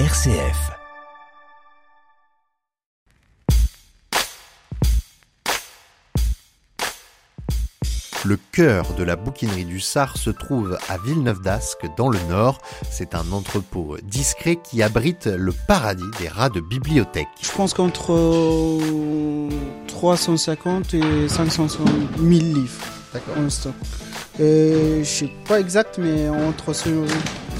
RCF. Le cœur de la bouquinerie du Sar se trouve à Villeneuve d'Ascq dans le nord. C'est un entrepôt discret qui abrite le paradis des rats de bibliothèque. Je pense qu'entre 350 et 500 000 livres en stock. Euh, je sais pas exact, mais entre ce,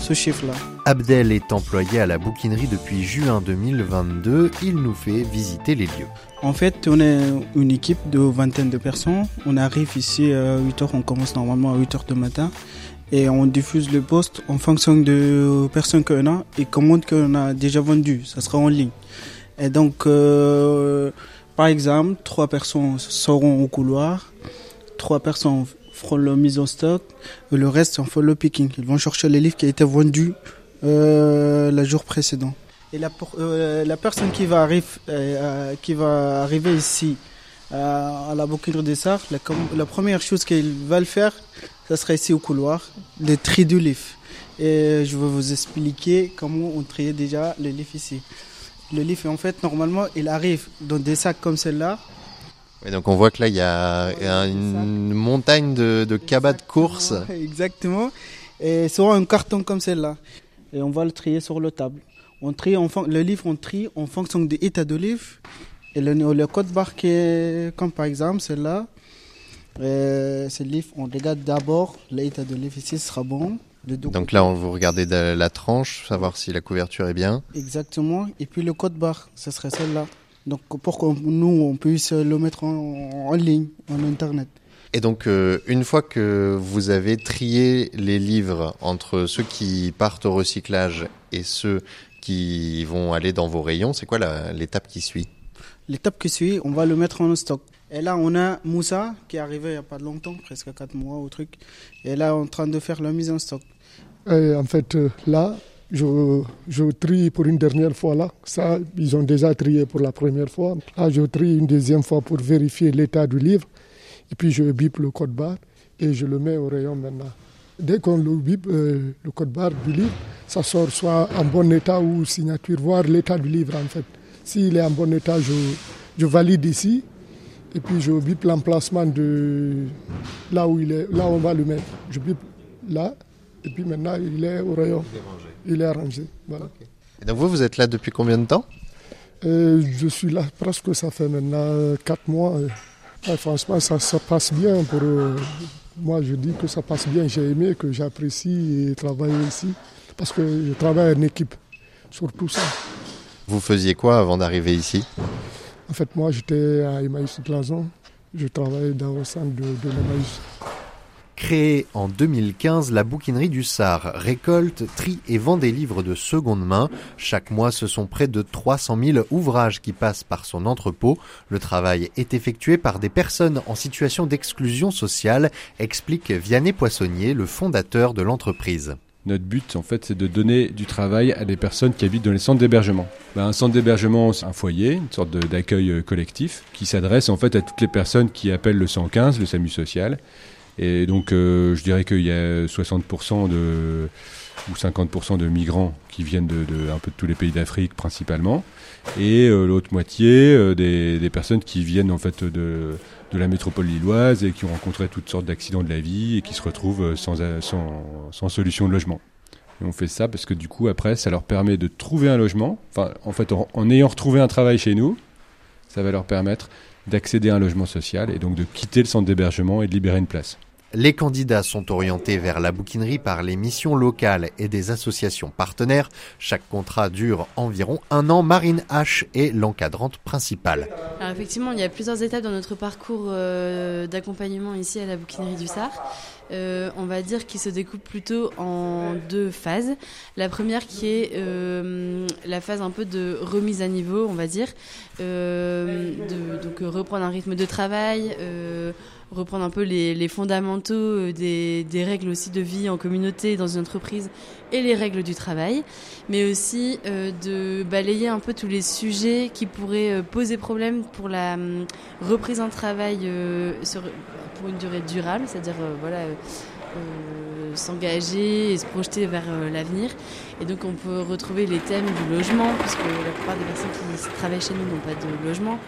ce chiffre-là. Abdel est employé à la bouquinerie depuis juin 2022. Il nous fait visiter les lieux. En fait, on est une équipe de vingtaine de personnes. On arrive ici à 8h, on commence normalement à 8h du matin. Et on diffuse le poste en fonction de personnes qu'on a et commandes qu'on a déjà vendues. Ça sera en ligne. Et donc, euh, par exemple, trois personnes seront au couloir, trois personnes feront la mise en stock, et le reste, on fait le picking. Ils vont chercher les livres qui ont été vendus euh, le jour précédent. Et la, euh, la personne qui va, arrive, euh, qui va arriver ici euh, à la bouquinerie des Sarts, la, première chose qu'il va le faire, ça sera ici au couloir, le tri du livre. Et je vais vous expliquer comment on triait déjà le livre ici. Le livre, en fait, normalement, il arrive dans des sacs comme celle-là. Et donc on voit que là, il y a, une montagne de, de cabas de course. Exactement. Et sur un carton comme celle-là. Et on va le trier sur la table. On trie en le livre, on trie en fonction de l'état de livre. Et le, le code barre qui est, comme par exemple celle-là, euh, ce livre, on regarde d'abord l'état de livre ici, ce sera bon. Donc là, on vous regardez de la tranche, savoir si la couverture est bien. Exactement. Et puis le code barre, ce serait celle-là. Donc pour que nous, on puisse le mettre en, en ligne, en Internet. Et donc, euh, une fois que vous avez trié les livres entre ceux qui partent au recyclage et ceux qui vont aller dans vos rayons, c'est quoi l'étape qui suit? L'étape qui suit, on va le mettre en stock. Et là, on a Moussa qui est arrivé il n'y a pas longtemps, presque 4 mois ou truc. Et là, on est en train de faire la mise en stock. Et en fait, euh, là, je, trie pour une dernière fois là. Ça, ils ont déjà trié pour la première fois. Là, je trie une deuxième fois pour vérifier l'état du livre. Et puis, je bip le code barre et je le mets au rayon maintenant. Dès qu'on le bip, euh, le code barre du livre, ça sort soit en bon état ou signature, voir l'état du livre en fait. S'il est en bon état, je, je valide ici et puis je bip l'emplacement de là où il est, là où on va le mettre. Je bip là et puis maintenant il est au rayon. Il est arrangé. Voilà. Et donc vous, vous êtes là depuis combien de temps? Euh, Je suis là presque, ça fait maintenant 4 mois. Et, franchement, ça, ça, passe bien pour euh, moi. Je dis que ça passe bien. J'ai aimé, que j'apprécie travailler ici parce que je travaille en équipe sur tout ça. Vous faisiez quoi avant d'arriver ici? En fait, moi, j'étais à Emmaüs Plazon. Je travaillais dans le centre de, de l'Emmaüs. Créée en 2015, la bouquinerie du Sar récolte, trie et vend des livres de seconde main. Chaque mois, ce sont près de 300 000 ouvrages qui passent par son entrepôt. Le travail est effectué par des personnes en situation d'exclusion sociale, explique Vianney Poissonnier, le fondateur de l'entreprise. Notre but, en fait, c'est de donner du travail à des personnes qui habitent dans les centres d'hébergement. Ben, un centre d'hébergement, c'est un foyer, une sorte d'accueil collectif, qui s'adresse en fait à toutes les personnes qui appellent le 115, le SAMU social. Et donc, euh, je dirais qu'il y a 60% de, ou 50% de migrants qui viennent de, de, un peu de tous les pays d'Afrique principalement, et euh, l'autre moitié euh, des, des, personnes qui viennent en fait de, de la métropole lilloise et qui ont rencontré toutes sortes d'accidents de la vie et qui se retrouvent sans, sans, sans solution de logement. Et on fait ça parce que du coup, après, ça leur permet de trouver un logement. Enfin, en fait, en ayant retrouvé un travail chez nous, ça va leur permettre d'accéder à un logement social et donc de quitter le centre d'hébergement et de libérer une place. Les candidats sont orientés vers la bouquinerie par les missions locales et des associations partenaires. Chaque contrat dure environ un an. Marine H est l'encadrante principale. Effectivement, il y a plusieurs étapes dans notre parcours euh, d'accompagnement ici à la bouquinerie du Sar. Euh, on va dire qu'il se découpe plutôt en deux phases. La première qui est euh, la phase un peu de remise à niveau, on va dire, euh, de, donc reprendre un rythme de travail, reprendre un peu les, fondamentaux des, règles aussi de vie en communauté, dans une entreprise, et les règles du travail, mais aussi de balayer un peu tous les sujets qui pourraient poser problème pour la euh, reprise en travail pour une durée durable, c'est-à-dire voilà s'engager et se projeter vers euh, l'avenir. Et donc on peut retrouver les thèmes du logement, puisque la plupart des personnes qui travaillent chez nous n'ont pas de logement.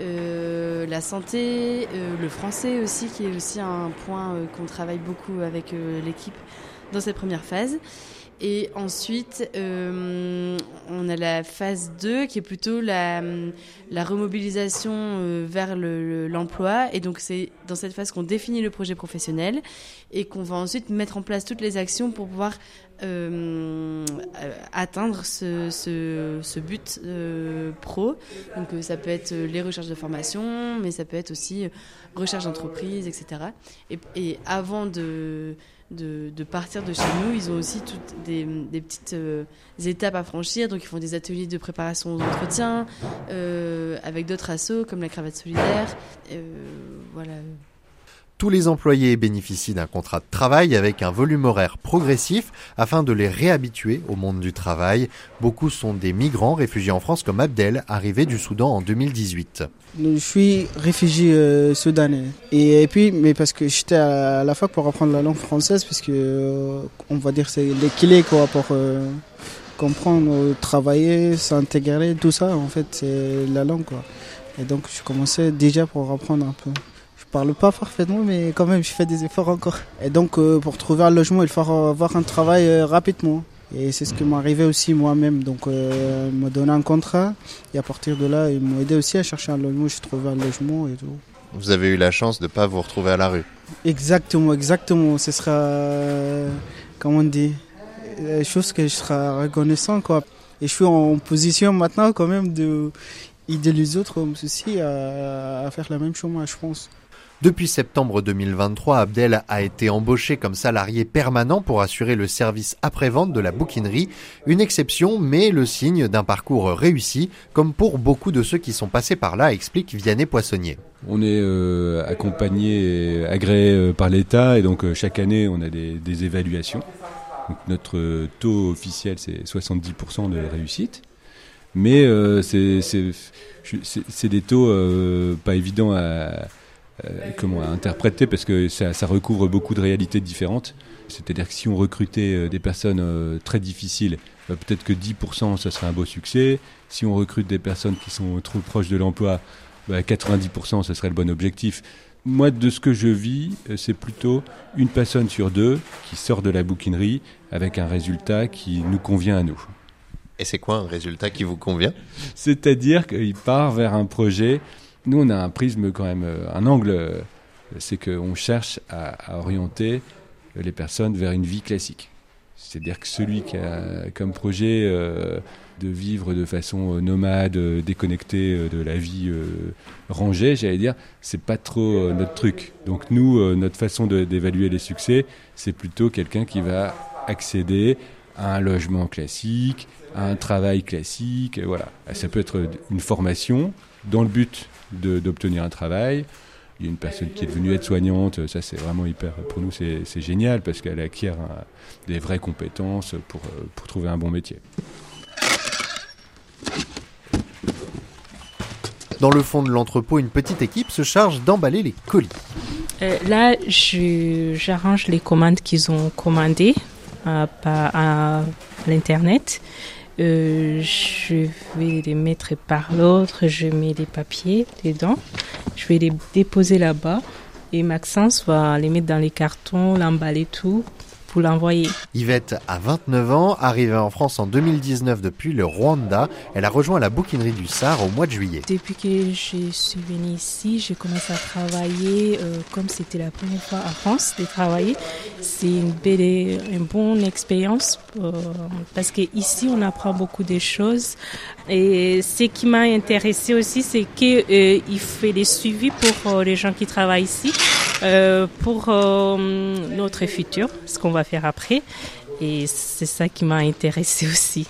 Euh, la santé, le français aussi, qui est aussi un point qu'on travaille beaucoup avec l'équipe dans cette première phase. Et ensuite, euh, on a la phase 2 qui est plutôt la, la remobilisation euh, vers l'emploi. et donc, c'est dans cette phase qu'on définit le projet professionnel et qu'on va ensuite mettre en place toutes les actions pour pouvoir euh, atteindre ce, but pro. Donc, ça peut être les recherches de formation, mais ça peut être aussi recherche d'entreprise, etc. Et, et avant de de, partir de chez nous. Ils ont aussi toutes des, petites euh, étapes à franchir. Donc, ils font des ateliers de préparation aux entretiens euh, avec d'autres assos comme la cravate solidaire. Euh, voilà. Tous les employés bénéficient d'un contrat de travail avec un volume horaire progressif afin de les réhabituer au monde du travail. Beaucoup sont des migrants réfugiés en France comme Abdel, arrivé du Soudan en 2018. Je suis réfugié euh, soudanais. Et, puis, mais parce que j'étais à la fac pour apprendre la langue française, parce que euh, on va dire c'est les clés quoi pour euh, comprendre, travailler, s'intégrer, tout ça. En fait, c'est la langue quoi. Et donc, je commençais déjà pour apprendre un peu parle pas parfaitement, mais quand même, je fais des efforts encore. Et donc, euh, pour trouver un logement, il faut avoir un travail euh, rapidement. Et c'est ce qui m'est arrivé aussi moi-même. Donc, euh, ils m'ont donné un contrat. Et à partir de là, ils m'ont aidé aussi à chercher un logement. J'ai trouvé un logement et tout. Vous avez eu la chance de ne pas vous retrouver à la rue. Exactement, exactement. Ce sera, comment on dit, chose que je serai reconnaissant. Quoi. Et je suis en position maintenant quand même de aider les autres comme ceci à, à faire la même chose, moi, je pense. Depuis septembre 2023, Abdel a été embauché comme salarié permanent pour assurer le service après-vente de la bouquinerie. Une exception, mais le signe d'un parcours réussi, comme pour beaucoup de ceux qui sont passés par là, explique Vianney Poissonnier. On est euh, accompagné agréé euh, par l'État et donc euh, chaque année on a des, évaluations. notre taux officiel c'est 70% de réussite. Mais c'est des taux pas évidents à, euh, comment interpréter parce que ça, ça, recouvre beaucoup de réalités différentes. C'est-à-dire que si on recrutait euh, des personnes euh, très difficiles, bah, peut-être que 10% ça serait un beau succès. Si on recrute des personnes qui sont trop proches de l'emploi, bah, 90% ce serait le bon objectif. Moi, de ce que je vis, c'est plutôt une personne sur deux qui sort de la bouquinerie avec un résultat qui nous convient à nous. Et c'est quoi un résultat qui vous convient? C'est-à-dire qu'il part vers un projet nous, on a un prisme quand même, euh, un angle, euh, c'est qu'on cherche à, orienter les personnes vers une vie classique. C'est-à-dire que celui qui a comme projet euh, de vivre de façon nomade, déconnectée de la vie rangée, j'allais dire, c'est pas trop notre truc. Donc nous, notre façon d'évaluer les succès, c'est plutôt quelqu'un qui va accéder à un logement classique, à un travail classique, voilà. Ça peut être une formation dans le but d'obtenir un travail. Il y a une personne qui est devenue aide-soignante, ça c'est vraiment hyper, pour nous c'est génial parce qu'elle acquiert des vraies compétences pour, euh, pour trouver un bon métier. Dans le fond de l'entrepôt, une petite équipe se charge d'emballer les colis. Euh, là, j'arrange les commandes qu'ils ont commandées euh, à l'internet. Euh, je vais les mettre par l'autre, je mets les papiers dedans, je vais les déposer là-bas et Maxence va les mettre dans les cartons, l'emballer tout l'envoyer. Yvette a 29 ans, arrivée en France en 2019 depuis le Rwanda. Elle a rejoint la bouquinerie du Sar au mois de juillet. Depuis que je suis venue ici, j'ai commencé à travailler euh, comme c'était la première fois en France de travailler. C'est une belle, une bonne expérience euh, parce qu'ici on apprend beaucoup de choses. Et ce qui m'a intéressé aussi, c'est qu'il euh, fait des suivis pour les gens qui travaillent ici. Euh, pour euh, notre futur, ce qu'on va faire après. Et c'est ça qui m'a intéressé aussi.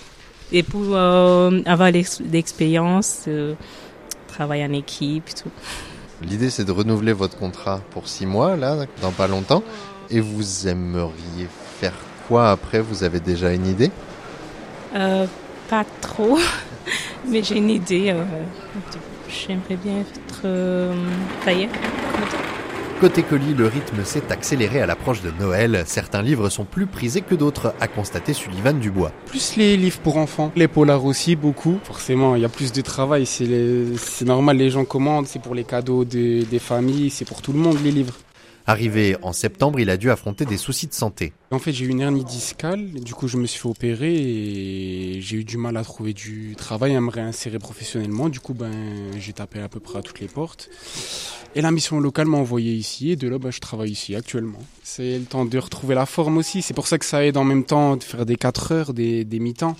Et pour euh, avoir l'expérience, travailler en équipe, tout. L'idée, c'est de renouveler votre contrat pour six mois, là, dans pas longtemps. Et vous aimeriez faire quoi après? Vous avez déjà une idée? Pas trop, mais j'ai une idée. J'aimerais bien être tailleur. Côté colis, le rythme s'est accéléré à l'approche de Noël. Certains livres sont plus prisés que d'autres, a constaté Sullivan Dubois. Plus les livres pour enfants, les polars aussi, beaucoup. Forcément, il y a plus de travail, c'est normal, les gens commandent, c'est pour les cadeaux des familles, c'est pour tout le monde les livres. Arrivé en septembre, il a dû affronter des soucis de santé. En fait, j'ai eu une hernie discale, du coup, je me suis fait opérer et j'ai eu du mal à trouver du travail, à me réinsérer professionnellement. Du coup, ben, j'ai tapé à peu près à toutes les portes. Et la mission locale m'a envoyé ici et de là, ben, je travaille ici actuellement. C'est le temps de retrouver la forme aussi. C'est pour ça que ça aide en même temps de faire des 4 heures, des, des mi-temps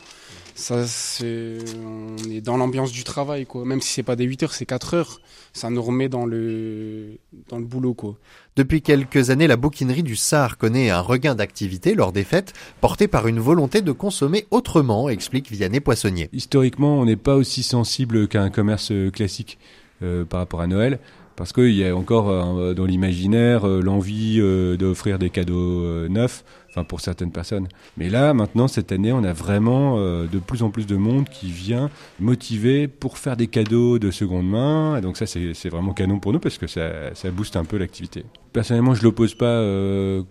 ça c'est on est dans l'ambiance du travail quoi. Même si c'est pas des 8 heures c'est 4 heures. Ça nous remet dans le dans le boulot quoi. Depuis quelques années la bouquinerie du Sar connaît un regain d'activité lors des fêtes porté par une volonté de consommer autrement explique Vianney Poissonnier. Historiquement on n'est pas aussi sensible qu'un commerce classique euh, par rapport à Noël parce qu'il y a encore euh, dans l'imaginaire euh, l'envie euh, d'offrir des cadeaux neufs, enfin pour certaines personnes. Mais là, maintenant, cette année, on a vraiment de plus en plus de monde qui vient motivé pour faire des cadeaux de seconde main. Et donc ça, c'est vraiment canon pour nous parce que ça, ça booste un peu l'activité. Personnellement, je l'oppose pas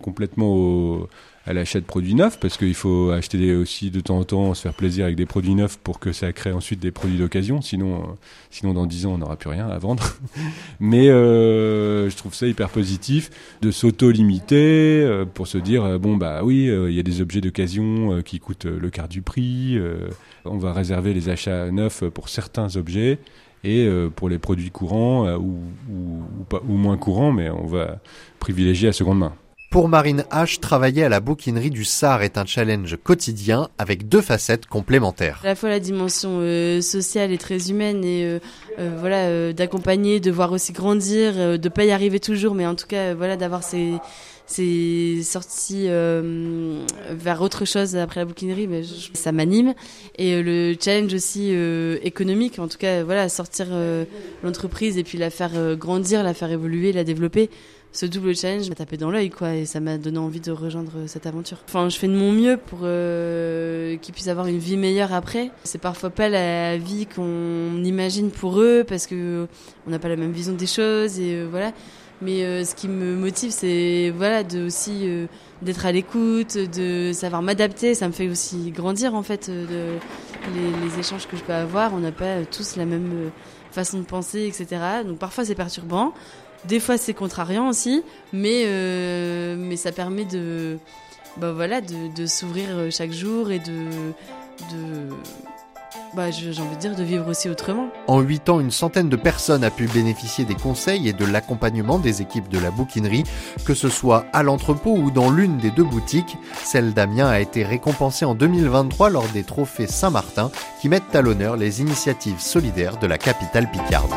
complètement au à l'achat de produits neufs parce qu'il faut acheter aussi de temps en temps, se faire plaisir avec des produits neufs pour que ça crée ensuite des produits d'occasion. Sinon, euh, sinon dans 10 ans, on n'aura plus rien à vendre. Mais euh, je trouve ça hyper positif de s'auto-limiter euh, pour se dire bon bah oui, il y a des objets d'occasion qui coûtent le quart du prix. on va réserver les achats neufs pour certains objets et pour les produits courants ou, ou, ou moins courants, mais on va privilégier la seconde main. Pour Marine H, travailler à la bouquinerie du Sar est un challenge quotidien avec deux facettes complémentaires. À la fois la dimension euh, sociale et très humaine et euh, euh, voilà d'accompagner, de voir aussi grandir, de pas y arriver toujours, mais en tout cas voilà d'avoir ces ces sorties vers autre chose après la bouquinerie, mais ça m'anime. Et le challenge aussi économique, en tout cas voilà sortir l'entreprise et puis la faire grandir, la faire évoluer, la développer ce double challenge m'a tapé dans l'œil quoi et ça m'a donné envie de rejoindre cette aventure. Enfin, je fais de mon mieux pour euh, qu'ils puissent avoir une vie meilleure après. C'est parfois pas la vie qu'on imagine pour eux parce que on n'a pas la même vision des choses et euh, voilà. Mais euh, ce qui me motive, c'est voilà de aussi d'être à l'écoute, de savoir m'adapter. Ça me fait aussi grandir en fait les échanges que je peux avoir. On n'a pas tous la même façon de penser, etc. Donc parfois c'est perturbant. Des fois, c'est contrariant aussi, mais, euh, mais ça permet de, bah voilà, de, s'ouvrir euh, chaque jour et de, de bah, vivre aussi autrement. En 8 ans, une centaine de personnes a pu bénéficier des conseils et de l'accompagnement des équipes de la bouquinerie, que ce soit à l'entrepôt ou dans l'une des deux boutiques. Celle d'Amiens a été récompensée en 2023 lors des trophées Saint-Martin qui mettent à l'honneur les initiatives solidaires de la capitale picarde.